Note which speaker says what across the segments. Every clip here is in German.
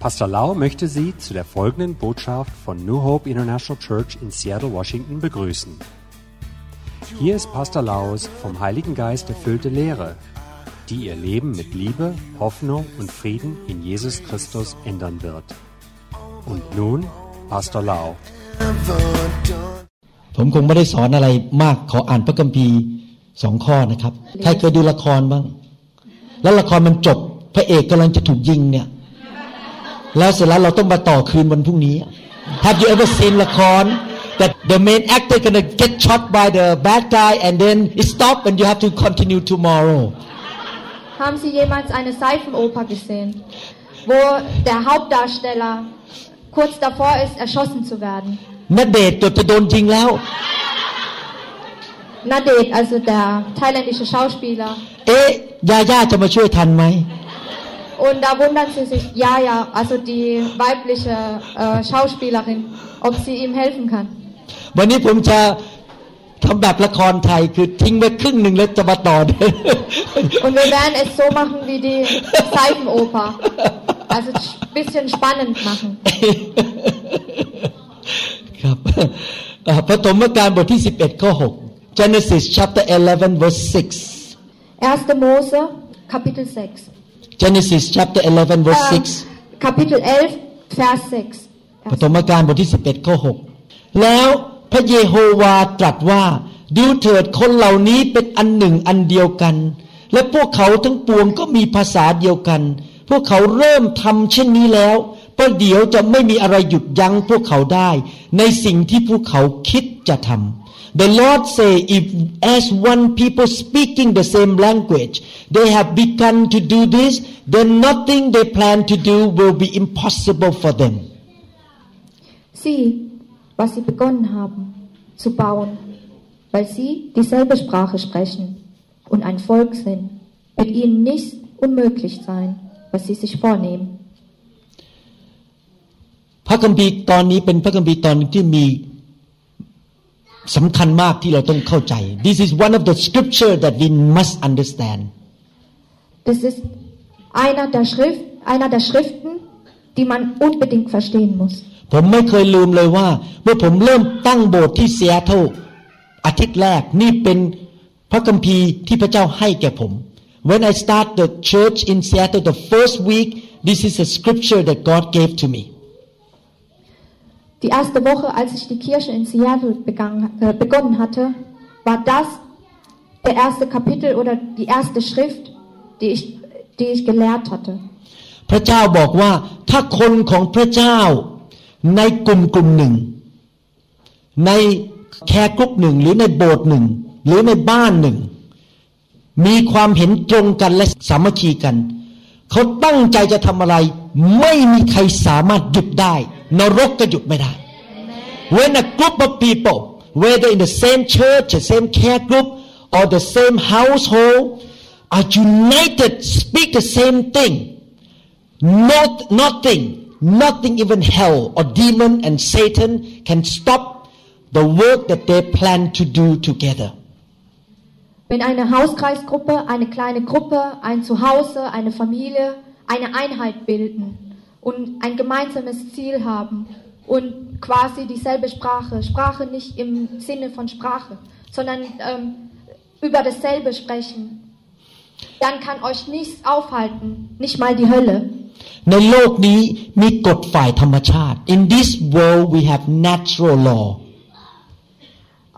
Speaker 1: Pastor Lau möchte Sie zu der folgenden Botschaft von New Hope International Church in Seattle, Washington begrüßen. Hier ist Pastor Laus vom Heiligen Geist erfüllte Lehre, die Ihr Leben mit Liebe, Hoffnung und Frieden in Jesus Christus ändern wird. Und nun Pastor Lau.
Speaker 2: ผมคงไม่ได้สอนอะไรมากขออ่านพระคัมภีร์สองข้อนะครับใครเคยดูละครบ้าง แล้วละครมันจบพระเอกกำลังจะถูกยิงเนี่ย แล้วเสร็จแล้วเราต้องมาต่อคืนวันพรุ่งนี้ Have you ever seen ละคร that the main actor gonna get shot by the bad guy and then it stop and you have to continue tomorrow
Speaker 3: Haben Sie jemals eine Seifenoper gesehen, wo der Hauptdarsteller kurz davor ist, erschossen zu werden?
Speaker 2: ณเดชน์เกือบจะโดนยิงแล้ว
Speaker 3: Nadet, also der thailändische Schauspieler.
Speaker 2: เอ๊ะยาย่าจะมาช่วยทันไหม
Speaker 3: Und da wundern Sie sich, ja, ja, also die weibliche äh, Schauspielerin, ob sie ihm helfen kann.
Speaker 2: วันนี้ผมจะทำแบบละครไทยคือทิ้งไว้ครึ่งหนึ่งแล้วจะมาต่อ
Speaker 3: Und wir werden es so machen wie die Seifenoper. Also ein bisschen spannend machen.
Speaker 2: ครับ อ่าปฐมกาลบทที่ 11 ข้อ 6 Genesis chapter 11 verse 6
Speaker 3: 1. Mose, Kapitel 6.
Speaker 2: Genesis chapter 11 verse
Speaker 3: Äh,
Speaker 2: 6
Speaker 3: Kapitel 11, Vers 6.
Speaker 2: ปฐมกาลบทที่ 11 ข้อ 6 แล้วพระเยโฮวาตรัสว่าดูเถิดคนเหล่านี้เป็นอันหนึ่งอันเดียวกัน และพวกเขาทั้งปวงก็มีภาษาเดียวกัน พวกเขาเริ่มทำเช่นนี้แล้วประเดี๋ยวจะไม่มีอะไรหยุดยั้งพวกเขาได้ ในสิ่งที่พวกเขาคิดจะทำ The Lord say if as one people speaking the same language they have begun to do this then nothing they plan to do will be impossible for them
Speaker 3: Sieh, was sie begonnen haben zu bauen, weil sie dieselbe Sprache sprechen und ein Volk sind, wird ihnen nichts unmöglich sein, was sie sich vornehmen.
Speaker 2: พระคัมภีร์ตอนนี้เป็นพระคัมภีร์ตอนหนึ่งที่มี สำคัญมากที่เราต้องเข้าใจ This is one of the scripture that we must understand
Speaker 3: Das ist einer der, Schrift, einer der Schriften, die man unbedingt verstehen muss.
Speaker 2: ผมไม่เคยลืมเลยว่า เมื่อผมเริ่มตั้งโบสถ์ที่เซียโตรอาทิตย์แรกนี่เป็นพระคัมภีร์ที่พระเจ้าให้แก่ผม When I start the church in Seattle the first week this is a scripture that God gave to me
Speaker 3: Die erste Woche, als ich die Kirche in Seattle begangen, äh, begonnen hatte, war das der erste Kapitel oder die erste Schrift, die ich, die ich gelehrt hatte.
Speaker 2: พระเจ้าบอกว่าถ้าคนของพระเจ้าในกลุ่มกลุ่มหนึ่ง ในแคร์กรุ๊ปหนึ่งหรือในโบสถ์หนึ่ง หรือในบ้านหนึ่ง มีความเห็นตรงกันและสามัคคีกัน เขาตั้งใจจะทำอะไร ไม่มีใครสามารถหยุดได้ นรกก็หยุดไม่ได้ When a group of people whether in the same church the same care group or the same household are united speak the same thing not nothing nothing even hell or demon and Satan can stop the work that they plan to do together
Speaker 3: Wenn eine Hauskreisgruppe, eine kleine Gruppe, ein Zuhause, eine Familie eine Einheit bilden und ein gemeinsames Ziel haben und quasi dieselbe Sprache, Sprache nicht im Sinne von Sprache, sondern ähm, über dasselbe sprechen, dann kann euch nichts aufhalten, nicht mal die Hölle.
Speaker 2: ในโลกนี้มีกฎฝ่ายธรรมชาติ In this world we have natural law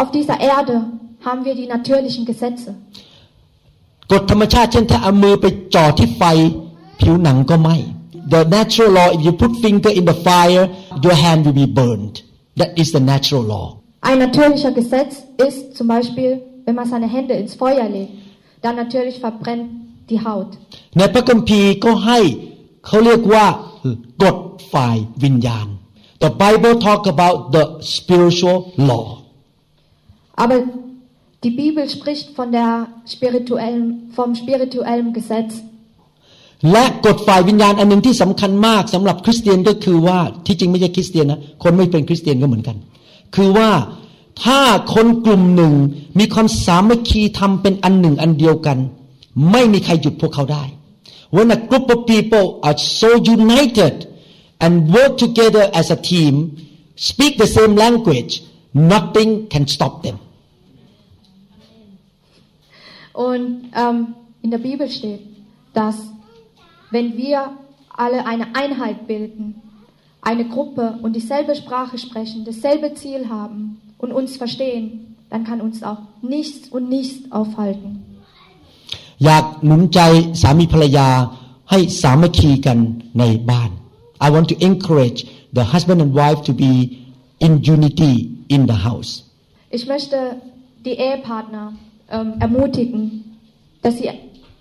Speaker 3: Auf dieser Erde haben wir die natürlichen Gesetze.
Speaker 2: กฎธรรมชาติเช่นถ้าเอามือไปจ่อที่ไฟ ผิวหนังก็ไหม้ The natural law if you put finger in the fire your hand will be burned That is the natural law
Speaker 3: Ein natürlicher Gesetz ist zum Beispiel, wenn man seine Hände ins Feuer legt, dann natürlich verbrennt die Haut.
Speaker 2: ในพระคัมภีร์ก็ให้เขาเรียกว่ากฎฝ่ายวิญญาณ The Bible talk about the spiritual law
Speaker 3: Aber die Bibel spricht von der spirituellen, vom spirituellen Gesetz.
Speaker 2: และกฎฝ่ายวิญญาณอันหนึ่งที่สำคัญมากสำหรับคริสเตียนก็คือว่าที่จริงไม่ใช่คริสเตียนนะคนไม่เป็นคริสเตียนก็เหมือนกัน คือว่าถ้าคนกลุ่มหนึ่งมีความสามัคคีทำเป็นอันหนึ่งอันเดียวกัน ไม่มีใครหยุดพวกเขาได้ When a group of people are so united and work together as a team, speak the same language, nothing can stop them.
Speaker 3: Und ähm, in der Bibel steht, dass wenn wir alle eine Einheit bilden, eine Gruppe und dieselbe Sprache sprechen, dasselbe Ziel haben und uns verstehen, dann kann uns auch nichts und nichts aufhalten.
Speaker 2: อยากหนุนใจสามีภรรยาให้สามัคคีกันในบ้าน I want to encourage the husband and wife to be in unity in the house.
Speaker 3: Ich möchte die Ehepartner ähm, ermutigen, dass sie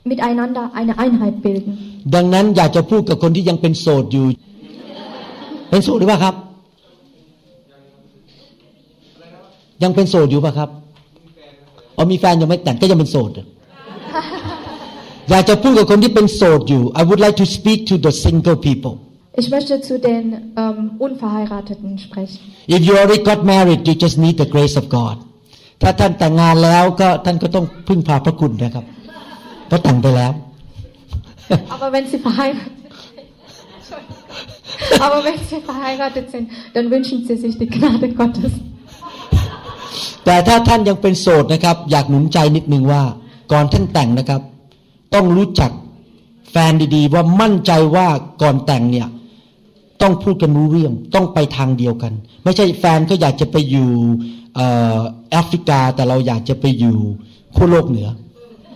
Speaker 3: miteinander eine Einheit bilden.
Speaker 2: ดังนั้นอยากจะพูดกับคนที่ยังเป็นโสดอยู่ เป็นโสดหรือเปล่าครับ ยังเป็นโสดอยู่ป่ะครับอ๋อมีแฟนยังไม่แต่งก็ยังเป็นโสดอยากจะพูดกับคนที่เป็นโสดอยู่ I would like to speak to the single people
Speaker 3: Ich möchte zu den ähm, Unverheirateten sprechen.
Speaker 2: if you already got married you just need the grace of God ถ้าท่านแต่งงานแล้วก็ท่านก็ต้องพึ่งพาพระคุณนะครับ เพราะแต่งไปแล้ว
Speaker 3: Aber wenn sie verheiratet aber wenn sie verheiratet sind, dann wünschen sie sich die Gnade Gottes.
Speaker 2: แต่ถ้าท่านยังเป็นโสดนะครับ อยากหนุนใจนิดนึงว่า ก่อนท่านแต่งนะครับ ต้องรู้จักแฟนดีๆ ว่ามั่นใจว่าก่อนแต่งเนี่ย ต้องพูดกันรู้เรื่อง ต้องไปทางเดียวกัน ไม่ใช่แฟนก็อยากจะไปอยู่เอ่อแอฟริกาแต่เราอยากจะไปอยู่ขั้วโลกเหนือ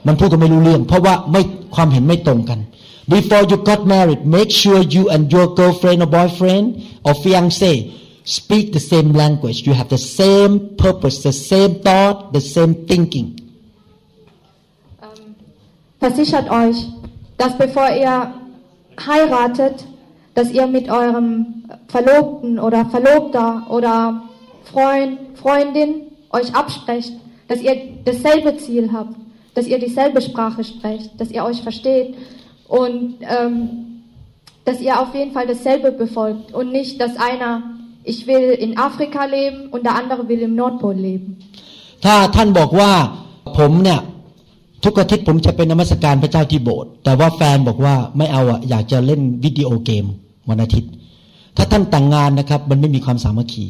Speaker 2: มันพูดกันไม่รู้เรื่อง เพราะว่าไม่ความเห็นไม่ตรงกัน before you got married make sure you and your girlfriend or boyfriend or fiance speak the same language you have the same purpose the same thought the same thinking
Speaker 3: Versichert euch, dass bevor ihr heiratet, dass ihr mit eurem Verlobten oder Verlobter oder Freund, Freundin euch absprecht, dass ihr dasselbe Ziel habt, dass ihr dieselbe Sprache sprecht, dass ihr euch versteht und ähm, dass ihr auf jeden Fall dasselbe befolgt und nicht, dass einer, ich will in Afrika leben und der andere will im Nordpol leben.
Speaker 2: ถ้าท่านบอกว่าผมเนี่ย ทุกอาทิตย์ผมจะเป็นนมัสการพระเจ้าที่โบสถ์แต่ว่าแฟนบอกว่าไม่เอาอะอยากจะเล่นวิดีโอเกมวันอาทิตย์ ถ้าท่านแต่งงานนะครับ มันไม่มีความสามัคคี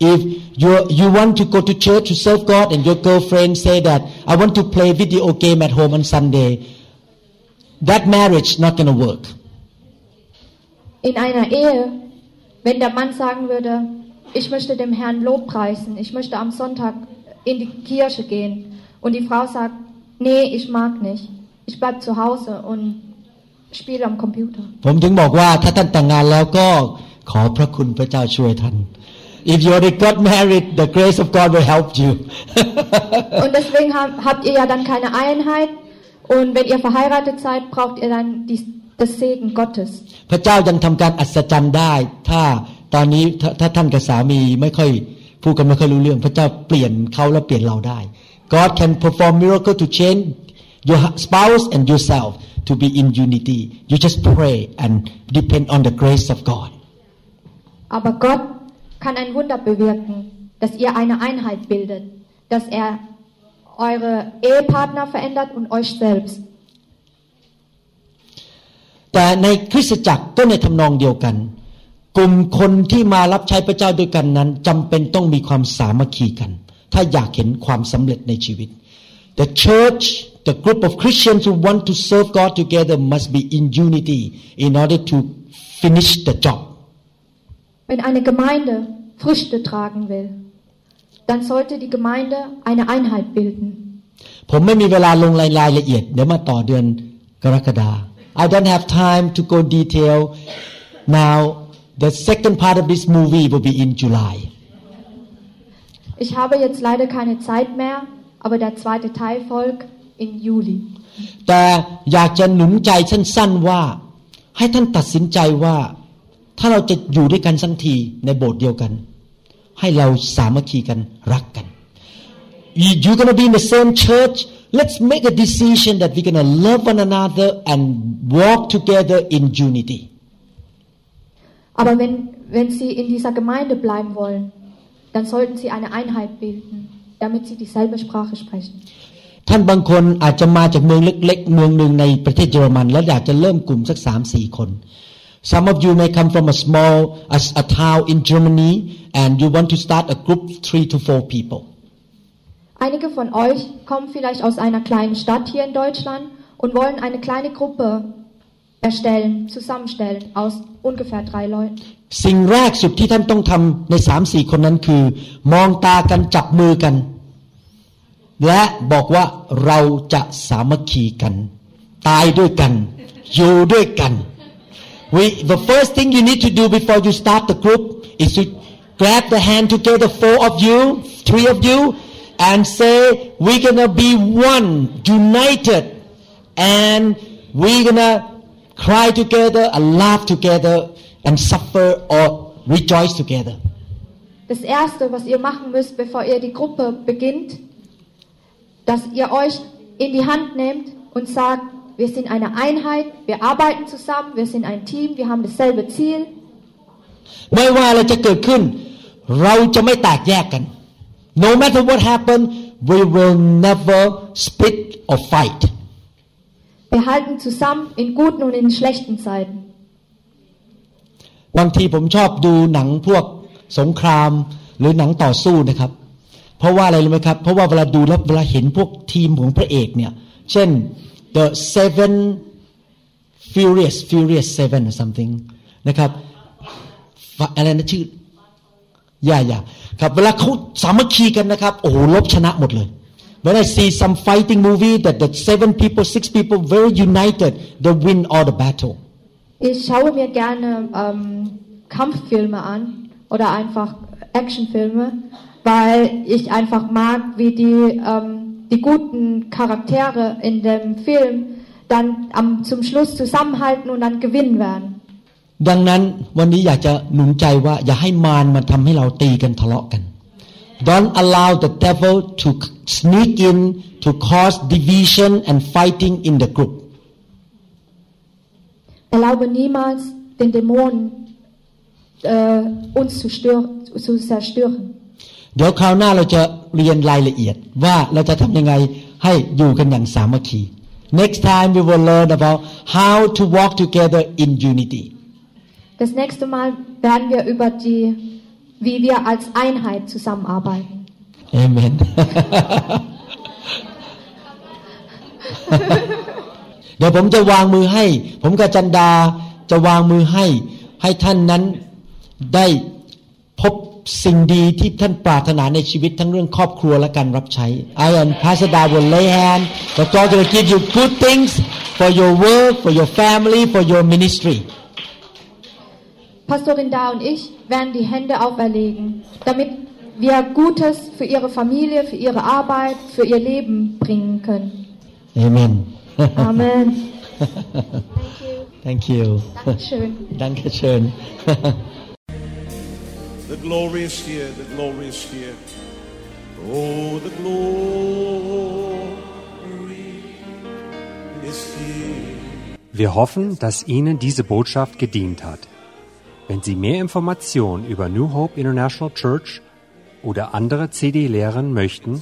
Speaker 2: if you you want to go to church to serve God and your girlfriend say that I want to play video game at home on Sunday that marriage not gonna work
Speaker 3: In einer Ehe, wenn der Mann sagen würde, ich möchte dem Herrn Lob preisen, ich möchte am Sonntag in die Kirche gehen und die Frau sagt, nee, ich mag nicht, ich bleib zu Hause und spiele am Computer.
Speaker 2: ผมถึงบอกว่าถ้าท่านแต่งงานแล้วก็ขอพระคุณพระเจ้าช่วยท่าน if you already got married the grace of God will help you
Speaker 3: Und deswegen hab, habt ihr ja dann keine Einheit und wenn ihr verheiratet seid, braucht ihr dann die, das Segen Gottes.
Speaker 2: พระเจ้ายังทำการอัศจรรย์ได้ ถ้าตอนนี้ถ้าถ้าท่านกับสามีไม่ค่อยพูดกันไม่ค่อยรู้เรื่อง พระเจ้าเปลี่ยนเขาและเปลี่ยนเราได้ God can perform miracle to change your spouse and yourself to be in unity you just pray and depend on the grace of God
Speaker 3: Aber Gott kann ein Wunder bewirken, dass ihr eine Einheit bildet, dass er eure Ehepartner verändert und euch selbst.
Speaker 2: แต่ในคริสตจักรก็ในทำนองเดียวกัน กลุ่มคนที่มารับใช้พระเจ้าด้วยกันนั้นจำเป็นต้องมีความสามัคคีกัน ถ้าอยากเห็นความสำเร็จในชีวิต The church the group of Christians who want to serve God together must be in unity in order to finish the job
Speaker 3: Wenn eine Gemeinde Früchte tragen will, dann sollte die Gemeinde eine Einheit bilden.
Speaker 2: ผมไม่มีเวลาลงรายรายละเอียด เดี๋ยวมาต่อเดือนกรกฎา I don't have time to go detail now the second part of this movie will be in July
Speaker 3: Ich habe jetzt leider keine Zeit mehr, aber der zweite Teil folgt im Juli.
Speaker 2: แต่อยากจะหนุนใจสั้นๆว่า ให้ท่านตัดสินใจว่า ถ้าเราจะอยู่ด้วยกันสักทีในโบสถ์เดียวกัน ให้เราสามัคคีกันรักกัน You- You're gonna be in the same church let's make a decision that we're gonna love one another and walk together in unity
Speaker 3: Aber wenn, wenn Sie in dieser Gemeinde bleiben wollen, dann sollten Sie eine Einheit bilden, damit Sie dieselbe Sprache sprechen.
Speaker 2: ท่านบางคนอาจจะมาจากเมืองเล็ก ๆ เมืองหนึ่งในประเทศเยอรมัน แล้วอยากจะเริ่มกลุ่มสักสามสี่คน Some of you may come from a small a, a town in Germany and you want to start a group three to four people.
Speaker 3: Einige von euch kommen vielleicht aus einer kleinen Stadt hier in Deutschland und wollen eine kleine Gruppe erstellen, zusammenstellen aus ungefähr drei Leuten.
Speaker 2: สิ่งแรกสุดที่ท่านต้องทำในสามสี่คนนั้นคือ มองตากันจับมือกัน และบอกว่าเราจะสามัคคีกัน ตายด้วยกัน อยู่ด้วยกัน we the first thing you need to do before you start the group is to grab the hand together four of you three of you and say we're gonna be one united and we're gonna cry together and laugh together and suffer or rejoice together.
Speaker 3: Das erste, was ihr machen müsst, bevor ihr die Gruppe beginnt, dass ihr euch in die Hand nehmt und sagt, wir sind eine Einheit, wir arbeiten zusammen, wir sind ein Team, wir haben dasselbe Ziel.
Speaker 2: ไม่ว่าอะไรจะเกิดขึ้น เราจะไม่แตกแยกกัน No matter what happen we will never split or fight
Speaker 3: Wir halten zusammen in guten und in schlechten Zeiten.
Speaker 2: บางทีผมชอบดูหนังพวกสงครามหรือหนังต่อสู้นะครับ เพราะว่าอะไรรู้ไหมครับ เพราะว่าเวลาดูแล้วเวลาเห็นพวกทีมของพระเอกเนี่ย เช่น the seven furious furious seven or something นะครับฟะอะไรนะชื่อ อย่าอย่าครับเวลาเขาสามัคคีกันนะครับ โอ้โหลบชนะหมดเลย When I see some fighting movie that the seven people six people very united they win all the battle
Speaker 3: Ich schaue mir gerne ähm, Kampffilme an oder einfach Actionfilme, weil ich einfach mag, wie die, ähm, die guten Charaktere in dem Film dann am, zum Schluss zusammenhalten und dann gewinnen werden.
Speaker 2: ดังนั้นวันนี้อยากจะหนุนใจว่า อย่าให้มารมาทำให้เราตีกันทะเลาะกัน Don't allow the devil to sneak in to cause division and fighting in the group
Speaker 3: Erlaube niemals den Dämonen äh, uns zu, stör, zu zerstören.
Speaker 2: เดี๋ยวคราวหน้าเราจะเรียนรายละเอียดว่าเราจะทำยังไงให้อยู่กันอย่างสามัคคี Next time we will learn about how to walk together in unity
Speaker 3: Das nächste Mal werden wir über die, wie wir als Einheit zusammenarbeiten.
Speaker 2: Amen เดี๋ยวผมจะวางมือให้ ผมกับจันดาจะวางมือให้ ให้ท่านนั้นได้พบ สิ่งดีที่ท่านปรารถนาในชีวิตทั้งเรื่องครอบครัวและการรับใช้ I and Pastor Da will lay hand the God will give you good things for your work for your family for your ministry
Speaker 3: Pastorin Da und ich werden die Hände auferlegen, damit wir Gutes für ihre Familie, für ihre Arbeit, für ihr Leben bringen können.
Speaker 2: Amen
Speaker 3: Amen.
Speaker 2: Thank you
Speaker 3: Dankeschön.
Speaker 2: Dankeschön
Speaker 4: The glory is here, the glory is here. Oh, the glory is here.
Speaker 1: Wir hoffen, dass Ihnen diese Botschaft gedient hat. Wenn Sie mehr Informationen über New Hope International Church oder andere CD-Lehren möchten,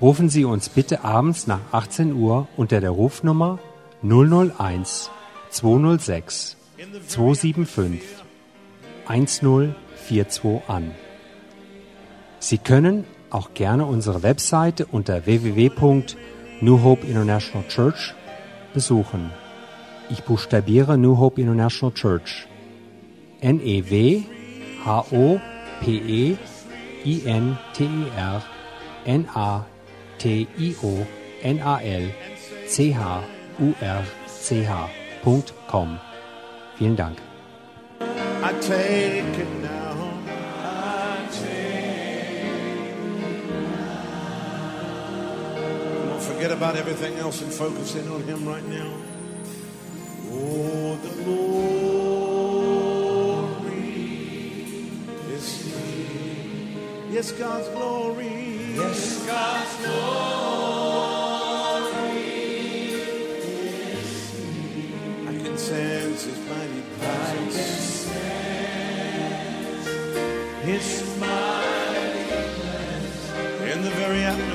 Speaker 1: rufen Sie uns bitte abends nach 18 Uhr unter der Rufnummer 001 206 275 1042 an. Sie können auch gerne unsere Webseite unter www.New International Church besuchen. Ich buchstabiere New Hope International Church. N-E-W-H-O-P-E-I-N-T-E-R N-A-T-I-O-N-A-L-C-H-U-R-C-H.com. Vielen Dank.
Speaker 4: I take it forget about everything else and focus in on Him right now. Oh, the glory is here. Yes, God's glory. Yes, God's glory is here. I can sense His mighty presence. I can sense His mighty presence in the very atmosphere.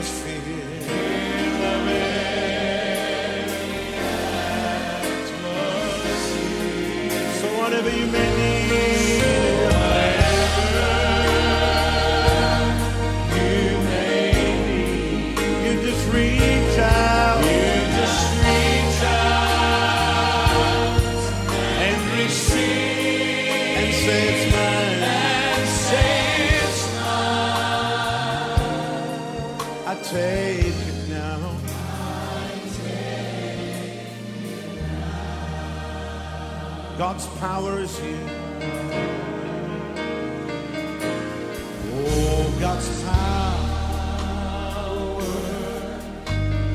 Speaker 4: God's power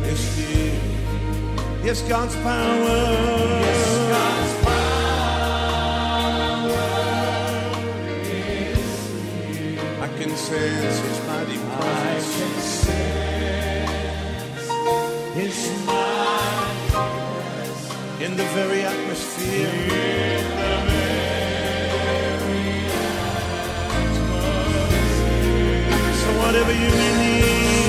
Speaker 4: is here. Yes, God's power. Yes, God's power is here. I can sense His mighty presence. I can sense His mighty presence in the very atmosphere. Whatever you need.